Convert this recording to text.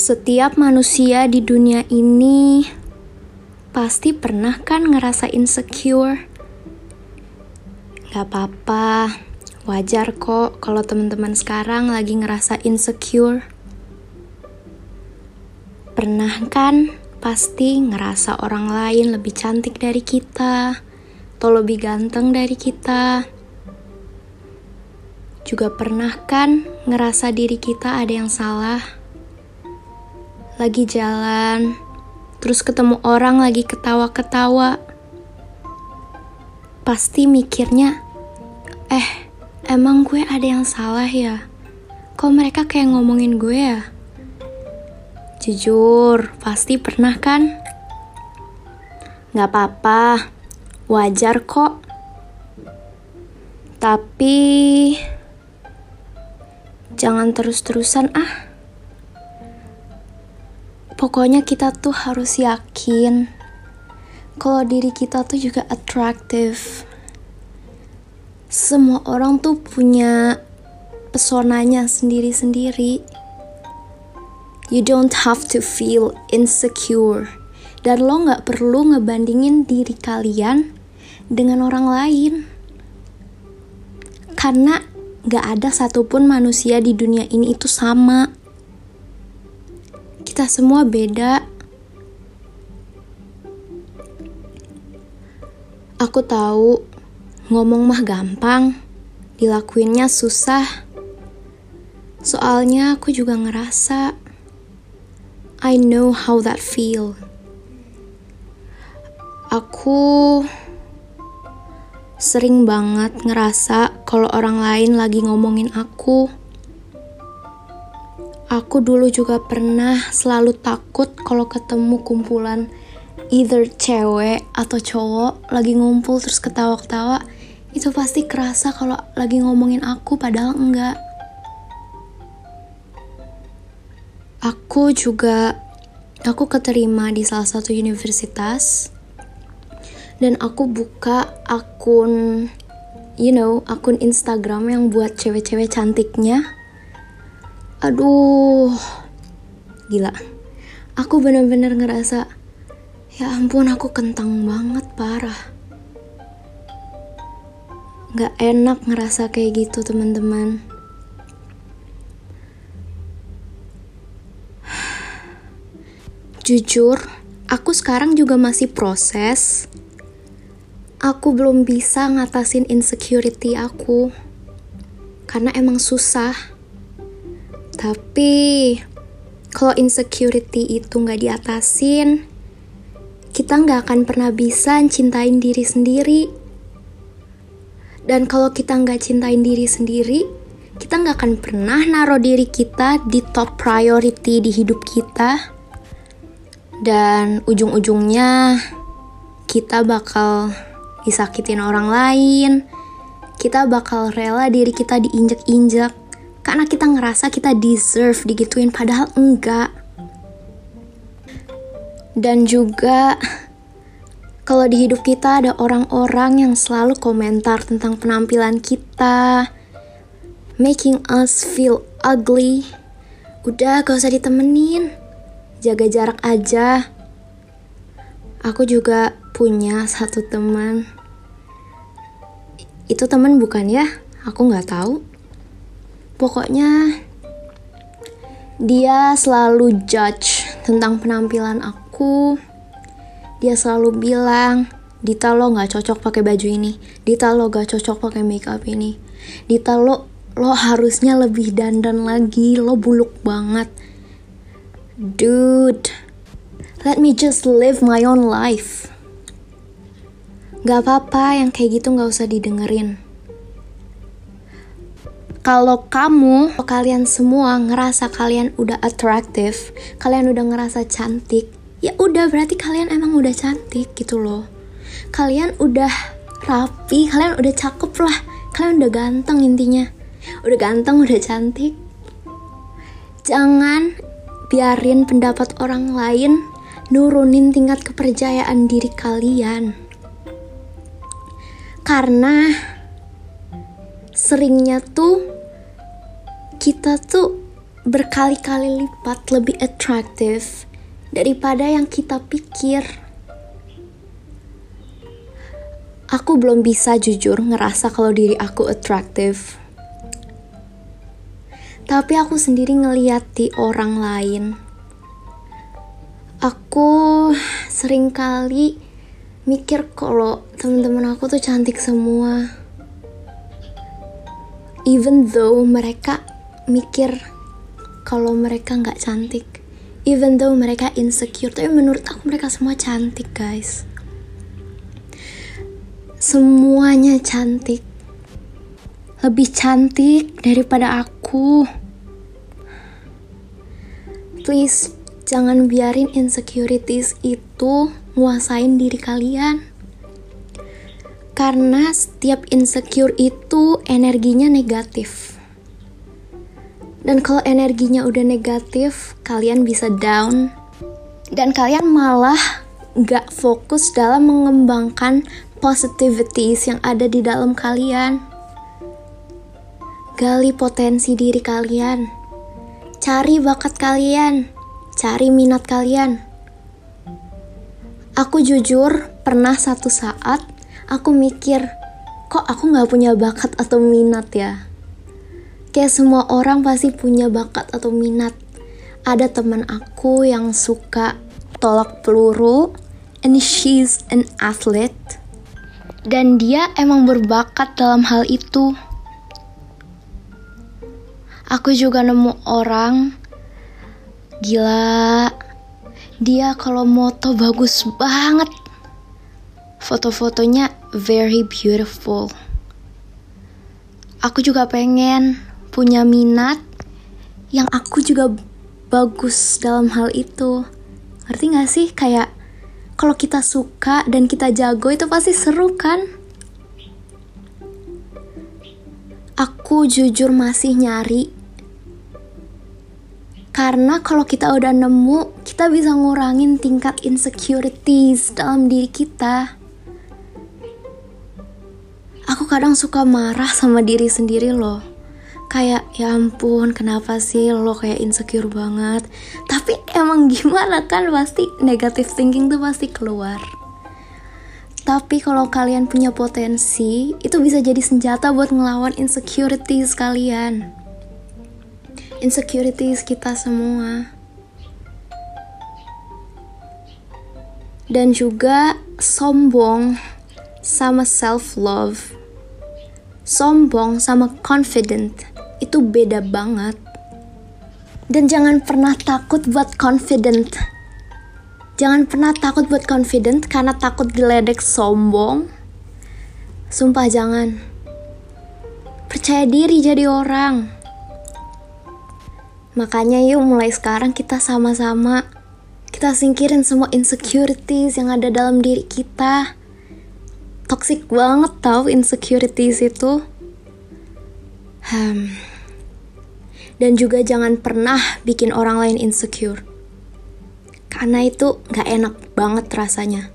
Setiap manusia di dunia ini pasti pernah kan ngerasa insecure. Gak apa-apa, wajar kok kalau teman-teman sekarang lagi ngerasa insecure. Pernah kan pasti ngerasa orang lain lebih cantik dari kita, atau lebih ganteng dari kita. Juga pernah kan ngerasa diri kita ada yang salah? Lagi jalan, terus ketemu orang lagi ketawa-ketawa. Pasti mikirnya, eh, emang gue ada yang salah ya? Kok mereka kayak ngomongin gue ya? Jujur, pasti pernah kan? Gak apa-apa, wajar kok. Tapi, jangan terus-terusan ah. Pokoknya kita tuh harus yakin kalau diri kita tuh juga atraktif. Semua orang tuh punya pesonanya sendiri-sendiri. You don't have to feel insecure. Dan lo gak perlu ngebandingin diri kalian dengan orang lain. Karena gak ada satupun manusia di dunia ini itu sama kita semua beda. Aku tahu ngomong mah gampang, dilakuinnya susah. Soalnya aku juga ngerasa I know how that feel. Aku sering banget ngerasa kalau orang lain lagi ngomongin aku Aku dulu juga pernah selalu takut kalau ketemu kumpulan either cewek atau cowok lagi ngumpul terus ketawa-ketawa. Itu pasti kerasa kalau lagi ngomongin aku padahal enggak. Aku juga aku keterima di salah satu universitas dan aku buka akun you know, akun Instagram yang buat cewek-cewek cantiknya aduh. Gila. Aku bener-bener ngerasa ya ampun aku kentang banget parah. Gak enak ngerasa kayak gitu teman-teman. Jujur aku sekarang juga masih proses. Aku belum bisa ngatasin insecurity aku. Karena emang susah tapi kalau insecurity itu nggak diatasin, kita nggak akan pernah bisa cintain diri sendiri. Dan kalau kita nggak cintain diri sendiri, kita nggak akan pernah naruh diri kita di top priority di hidup kita. Dan ujung-ujungnya kita bakal disakitin orang lain. Kita bakal rela diri kita diinjak-injak karena kita ngerasa kita deserve digituin padahal enggak. Dan juga kalau di hidup kita ada orang-orang yang selalu komentar tentang penampilan kita making us feel ugly. Udah gak usah ditemenin. Jaga jarak aja. Aku juga punya satu teman. Itu teman bukan ya? Aku nggak tahu Pokoknya dia selalu judge tentang penampilan aku. Dia selalu bilang, Dita lo gak cocok pakai baju ini. Dita lo gak cocok pakai makeup ini. Dita lo lo harusnya lebih dandan lagi. Lo buluk banget. Dude, let me just live my own life. Gak apa-apa yang kayak gitu gak usah didengerin kalau kamu, kalian semua ngerasa kalian udah atraktif, kalian udah ngerasa cantik, ya udah berarti kalian emang udah cantik gitu loh. Kalian udah rapi, kalian udah cakep lah, kalian udah ganteng intinya. Udah ganteng, udah cantik. Jangan biarin pendapat orang lain nurunin tingkat kepercayaan diri kalian. Karena seringnya tuh kita tuh berkali-kali lipat lebih atraktif daripada yang kita pikir. Aku belum bisa jujur ngerasa kalau diri aku atraktif. Tapi aku sendiri ngeliat di orang lain. Aku sering kali mikir kalau teman-teman aku tuh cantik semua. Even though mereka mikir kalau mereka nggak cantik. Even though mereka insecure tapi menurut aku mereka semua cantik guys. Semuanya cantik. Lebih cantik daripada aku. Please jangan biarin insecurities itu nguasain diri kalian. Karena setiap insecure itu energinya negatif dan kalau energinya udah negatif, kalian bisa down. Dan kalian malah gak fokus dalam mengembangkan positivities yang ada di dalam kalian. Gali potensi diri kalian. Cari bakat kalian. Cari minat kalian. Aku jujur pernah satu saat aku mikir, kok aku gak punya bakat atau minat ya? Kayak semua orang pasti punya bakat atau minat. Ada teman aku yang suka tolak peluru, and she's an athlete. Dan dia emang berbakat dalam hal itu. Aku juga nemu orang gila. Dia kalau moto bagus banget. Foto-fotonya very beautiful. Aku juga pengen punya minat yang aku juga bagus dalam hal itu. Ngerti gak sih? Kayak kalau kita suka dan kita jago itu pasti seru kan? Aku jujur masih nyari karena kalau kita udah nemu, kita bisa ngurangin tingkat insecurities dalam diri kita. Aku kadang suka marah sama diri sendiri loh kayak ya ampun kenapa sih lo kayak insecure banget? Tapi emang gimana kan pasti negative thinking tuh pasti keluar. Tapi kalau kalian punya potensi itu bisa jadi senjata buat ngelawan insecurities kalian. Insecurities kita semua. Dan juga sombong sama self love sombong sama confident itu beda banget. Dan jangan pernah takut buat confident. Jangan pernah takut buat confident karena takut diledek sombong. Sumpah jangan. Percaya diri jadi orang. Makanya yuk mulai sekarang kita sama-sama kita singkirin semua insecurities yang ada dalam diri kita. Toxic banget tau insecurities itu. Hmm. Dan juga jangan pernah bikin orang lain insecure. Karena itu gak enak banget rasanya.